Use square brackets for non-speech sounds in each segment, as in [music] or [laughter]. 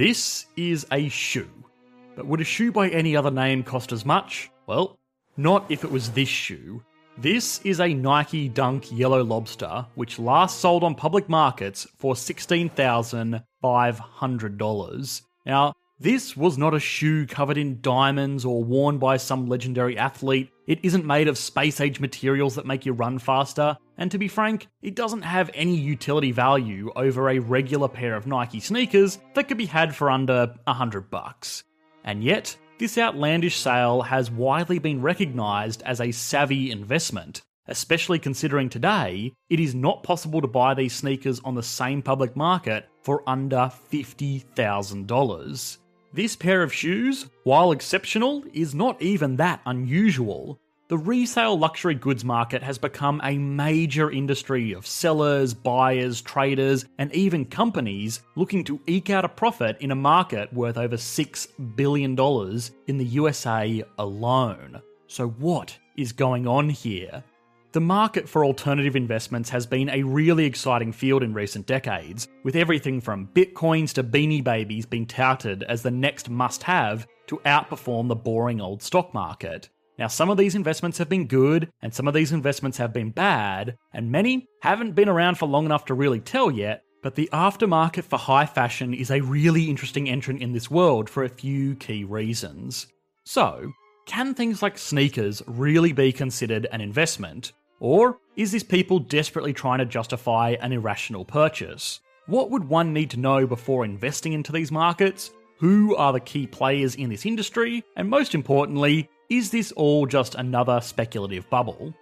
This is a shoe. But would a shoe by any other name cost as much? Well, not if it was this shoe. This is a Nike Dunk Yellow Lobster, which last sold on public markets for $16,500. Now, this was not a shoe covered in diamonds or worn by some legendary athlete. It isn't made of space age materials that make you run faster. And to be frank, it doesn't have any utility value over a regular pair of Nike sneakers that could be had for under 100 bucks. And yet, this outlandish sale has widely been recognised as a savvy investment, especially considering today it is not possible to buy these sneakers on the same public market for under $50,000. This pair of shoes, while exceptional, is not even that unusual. The resale luxury goods market has become a major industry of sellers, buyers, traders, and even companies looking to eke out a profit in a market worth over $6 billion in the USA alone. So, what is going on here? The market for alternative investments has been a really exciting field in recent decades, with everything from bitcoins to beanie babies being touted as the next must have to outperform the boring old stock market. Now, some of these investments have been good, and some of these investments have been bad, and many haven't been around for long enough to really tell yet. But the aftermarket for high fashion is a really interesting entrant in this world for a few key reasons. So, can things like sneakers really be considered an investment? Or is this people desperately trying to justify an irrational purchase? What would one need to know before investing into these markets? Who are the key players in this industry? And most importantly, is this all just another speculative bubble?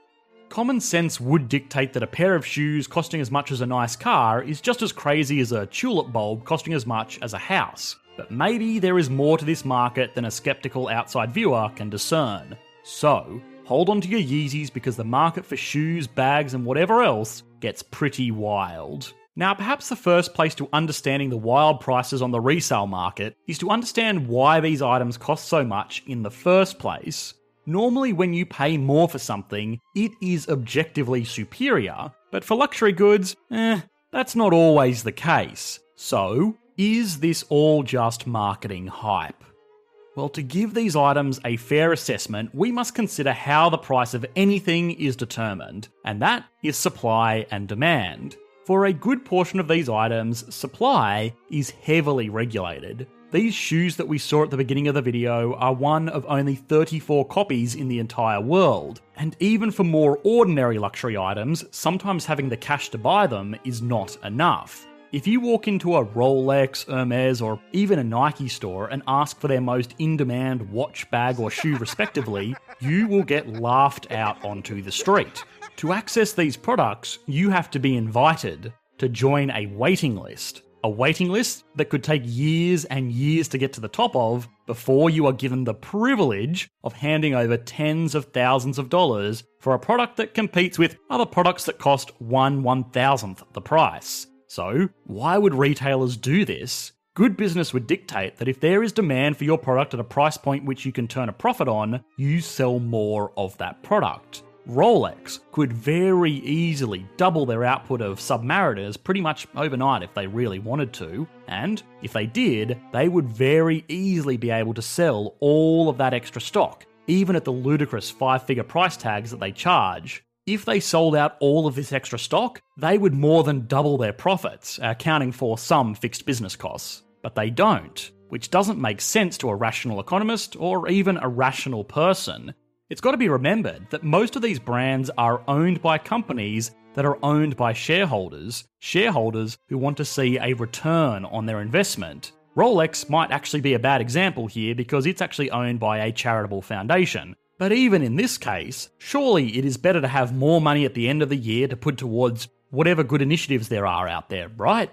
Common sense would dictate that a pair of shoes costing as much as a nice car is just as crazy as a tulip bulb costing as much as a house. But maybe there is more to this market than a skeptical outside viewer can discern. So, hold on to your Yeezys because the market for shoes, bags, and whatever else gets pretty wild. Now, perhaps the first place to understanding the wild prices on the resale market is to understand why these items cost so much in the first place. Normally, when you pay more for something, it is objectively superior, but for luxury goods, eh, that's not always the case. So, is this all just marketing hype? Well, to give these items a fair assessment, we must consider how the price of anything is determined, and that is supply and demand. For a good portion of these items, supply is heavily regulated. These shoes that we saw at the beginning of the video are one of only 34 copies in the entire world, and even for more ordinary luxury items, sometimes having the cash to buy them is not enough. If you walk into a Rolex, Hermes, or even a Nike store and ask for their most in demand watch, bag, or shoe, [laughs] respectively, you will get laughed out onto the street. To access these products, you have to be invited to join a waiting list. A waiting list that could take years and years to get to the top of before you are given the privilege of handing over tens of thousands of dollars for a product that competes with other products that cost one one thousandth the price. So, why would retailers do this? Good business would dictate that if there is demand for your product at a price point which you can turn a profit on, you sell more of that product. Rolex could very easily double their output of Submariners pretty much overnight if they really wanted to, and if they did, they would very easily be able to sell all of that extra stock, even at the ludicrous five figure price tags that they charge. If they sold out all of this extra stock, they would more than double their profits, uh, accounting for some fixed business costs. But they don't, which doesn't make sense to a rational economist or even a rational person. It's got to be remembered that most of these brands are owned by companies that are owned by shareholders, shareholders who want to see a return on their investment. Rolex might actually be a bad example here because it's actually owned by a charitable foundation, but even in this case, surely it is better to have more money at the end of the year to put towards whatever good initiatives there are out there, right?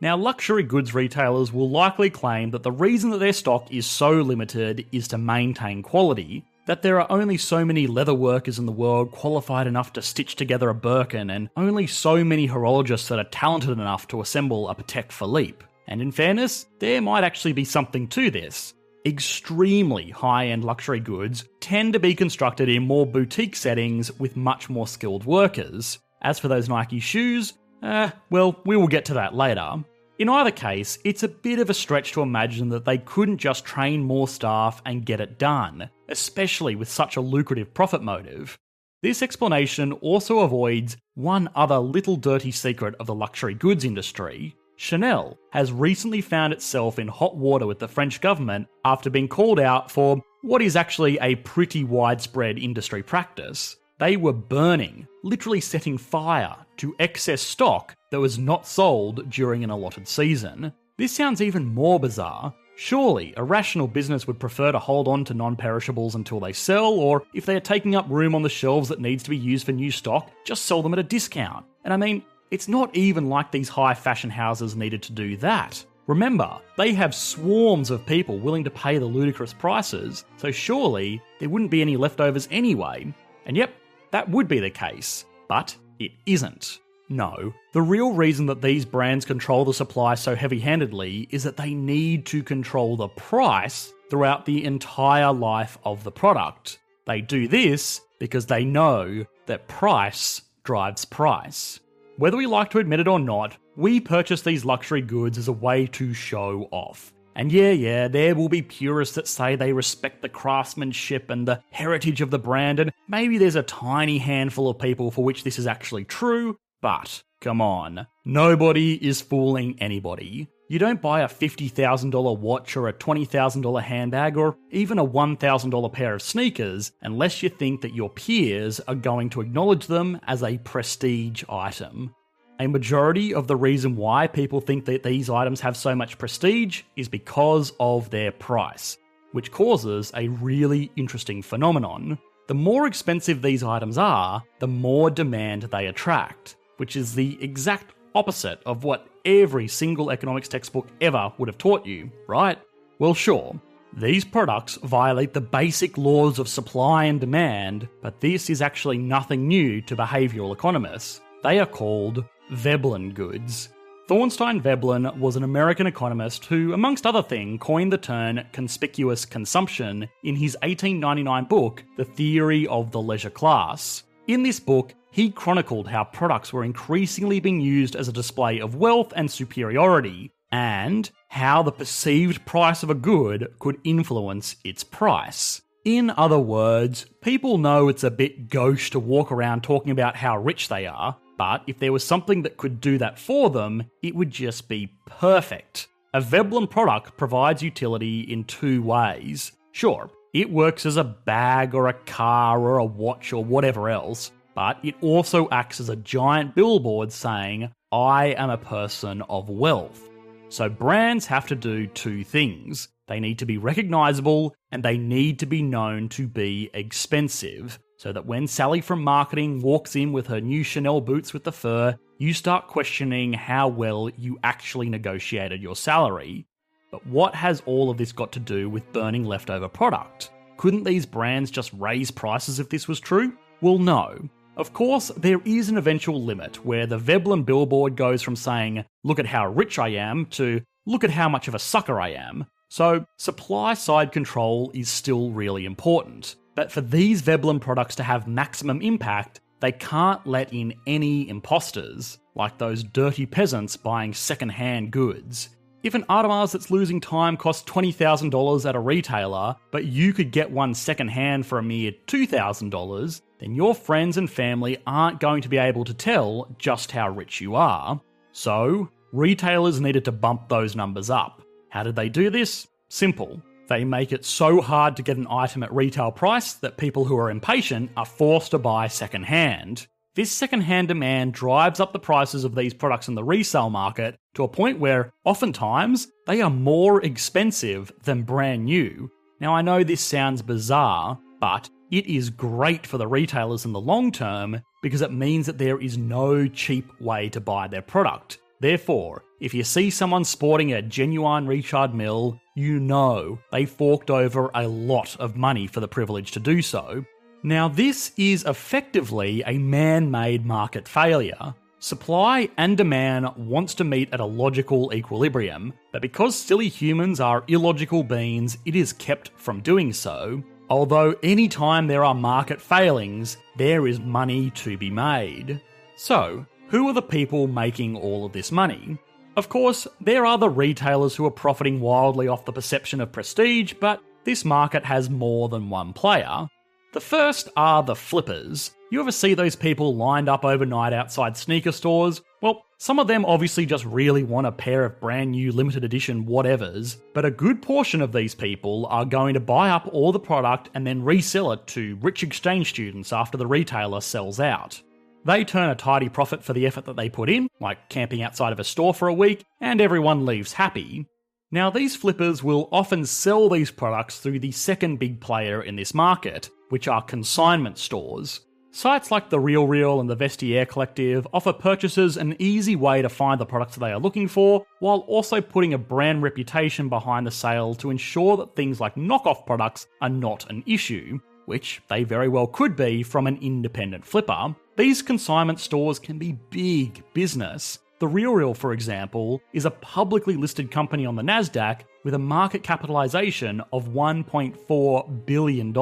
Now, luxury goods retailers will likely claim that the reason that their stock is so limited is to maintain quality, that there are only so many leather workers in the world qualified enough to stitch together a Birkin, and only so many horologists that are talented enough to assemble a Patek Philippe. And in fairness, there might actually be something to this extremely high end luxury goods tend to be constructed in more boutique settings with much more skilled workers. As for those Nike shoes, uh, well, we will get to that later. In either case, it's a bit of a stretch to imagine that they couldn't just train more staff and get it done, especially with such a lucrative profit motive. This explanation also avoids one other little dirty secret of the luxury goods industry. Chanel has recently found itself in hot water with the French government after being called out for what is actually a pretty widespread industry practice. They were burning, literally setting fire to excess stock that was not sold during an allotted season. This sounds even more bizarre. Surely, a rational business would prefer to hold on to non perishables until they sell, or if they are taking up room on the shelves that needs to be used for new stock, just sell them at a discount. And I mean, it's not even like these high fashion houses needed to do that. Remember, they have swarms of people willing to pay the ludicrous prices, so surely there wouldn't be any leftovers anyway. And yep, that would be the case, but it isn't. No, the real reason that these brands control the supply so heavy handedly is that they need to control the price throughout the entire life of the product. They do this because they know that price drives price. Whether we like to admit it or not, we purchase these luxury goods as a way to show off. And yeah, yeah, there will be purists that say they respect the craftsmanship and the heritage of the brand, and maybe there's a tiny handful of people for which this is actually true, but come on, nobody is fooling anybody. You don't buy a $50,000 watch or a $20,000 handbag or even a $1,000 pair of sneakers unless you think that your peers are going to acknowledge them as a prestige item. A majority of the reason why people think that these items have so much prestige is because of their price, which causes a really interesting phenomenon. The more expensive these items are, the more demand they attract, which is the exact opposite of what every single economics textbook ever would have taught you, right? Well, sure, these products violate the basic laws of supply and demand, but this is actually nothing new to behavioural economists. They are called Veblen goods. Thorstein Veblen was an American economist who, amongst other things, coined the term conspicuous consumption in his 1899 book, The Theory of the Leisure Class. In this book, he chronicled how products were increasingly being used as a display of wealth and superiority, and how the perceived price of a good could influence its price. In other words, people know it's a bit gauche to walk around talking about how rich they are, but if there was something that could do that for them, it would just be perfect. A Veblen product provides utility in two ways. Sure, it works as a bag or a car or a watch or whatever else, but it also acts as a giant billboard saying, I am a person of wealth. So brands have to do two things. They need to be recognizable and they need to be known to be expensive so that when Sally from marketing walks in with her new Chanel boots with the fur, you start questioning how well you actually negotiated your salary. But what has all of this got to do with burning leftover product? Couldn't these brands just raise prices if this was true? Well, no. Of course, there is an eventual limit where the Veblen billboard goes from saying, look at how rich I am, to look at how much of a sucker I am. So, supply side control is still really important. But for these Veblen products to have maximum impact, they can't let in any imposters, like those dirty peasants buying second-hand goods. If an Audemars that's losing time costs $20,000 at a retailer, but you could get one second-hand for a mere $2,000, then your friends and family aren't going to be able to tell just how rich you are. So, retailers needed to bump those numbers up. How did they do this? Simple. They make it so hard to get an item at retail price that people who are impatient are forced to buy secondhand. This secondhand demand drives up the prices of these products in the resale market to a point where, oftentimes, they are more expensive than brand new. Now, I know this sounds bizarre, but it is great for the retailers in the long term because it means that there is no cheap way to buy their product. Therefore, if you see someone sporting a genuine Richard Mille, you know they forked over a lot of money for the privilege to do so. Now, this is effectively a man made market failure. Supply and demand wants to meet at a logical equilibrium, but because silly humans are illogical beings, it is kept from doing so. Although, anytime there are market failings, there is money to be made. So, who are the people making all of this money? Of course, there are the retailers who are profiting wildly off the perception of prestige, but this market has more than one player. The first are the flippers. You ever see those people lined up overnight outside sneaker stores? Well, some of them obviously just really want a pair of brand new limited edition whatevers, but a good portion of these people are going to buy up all the product and then resell it to rich exchange students after the retailer sells out. They turn a tidy profit for the effort that they put in, like camping outside of a store for a week, and everyone leaves happy. Now, these flippers will often sell these products through the second big player in this market, which are consignment stores. Sites like the RealReal and the Vestiaire Collective offer purchasers an easy way to find the products they are looking for, while also putting a brand reputation behind the sale to ensure that things like knockoff products are not an issue, which they very well could be from an independent flipper, these consignment stores can be big business. The RealReal, for example, is a publicly listed company on the NASDAQ with a market capitalization of $1.4 billion.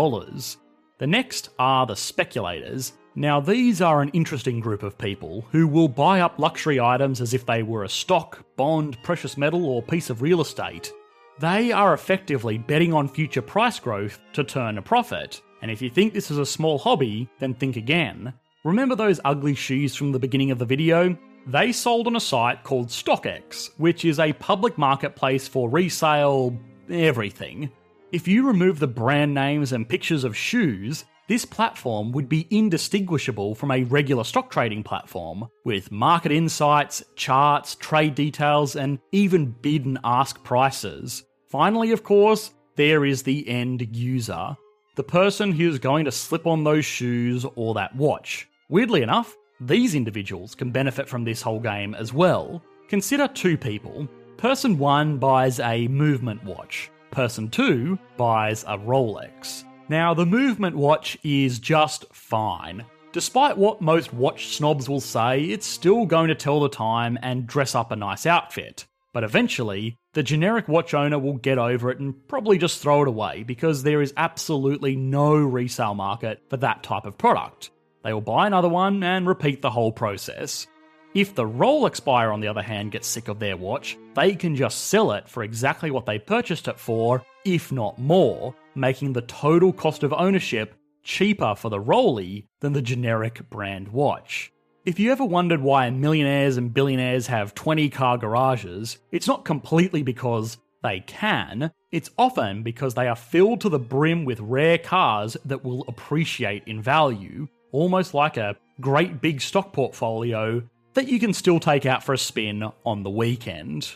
The next are the speculators. Now, these are an interesting group of people who will buy up luxury items as if they were a stock, bond, precious metal, or piece of real estate. They are effectively betting on future price growth to turn a profit. And if you think this is a small hobby, then think again. Remember those ugly shoes from the beginning of the video? They sold on a site called StockX, which is a public marketplace for resale everything. If you remove the brand names and pictures of shoes, this platform would be indistinguishable from a regular stock trading platform, with market insights, charts, trade details, and even bid and ask prices. Finally, of course, there is the end user, the person who's going to slip on those shoes or that watch. Weirdly enough, these individuals can benefit from this whole game as well. Consider two people. Person 1 buys a movement watch, person 2 buys a Rolex. Now, the movement watch is just fine. Despite what most watch snobs will say, it's still going to tell the time and dress up a nice outfit. But eventually, the generic watch owner will get over it and probably just throw it away because there is absolutely no resale market for that type of product. They will buy another one and repeat the whole process. If the Rolex buyer, on the other hand, gets sick of their watch, they can just sell it for exactly what they purchased it for, if not more, making the total cost of ownership cheaper for the Rolly than the generic brand watch. If you ever wondered why millionaires and billionaires have 20 car garages, it's not completely because they can, it's often because they are filled to the brim with rare cars that will appreciate in value, almost like a great big stock portfolio that you can still take out for a spin on the weekend.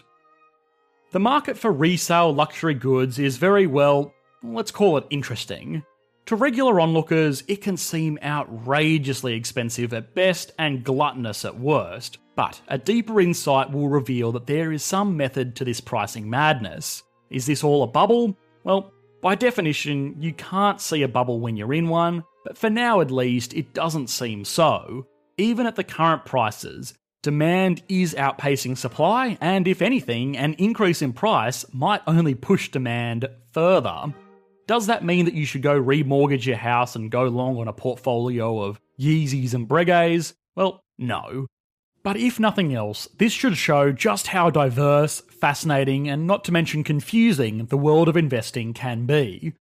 The market for resale luxury goods is very well, let's call it interesting. To regular onlookers, it can seem outrageously expensive at best and gluttonous at worst, but a deeper insight will reveal that there is some method to this pricing madness. Is this all a bubble? Well, by definition, you can't see a bubble when you're in one, but for now at least, it doesn't seem so. Even at the current prices, demand is outpacing supply, and if anything, an increase in price might only push demand further. Does that mean that you should go remortgage your house and go long on a portfolio of Yeezys and Breguets? Well, no. But if nothing else, this should show just how diverse, fascinating, and not to mention confusing the world of investing can be.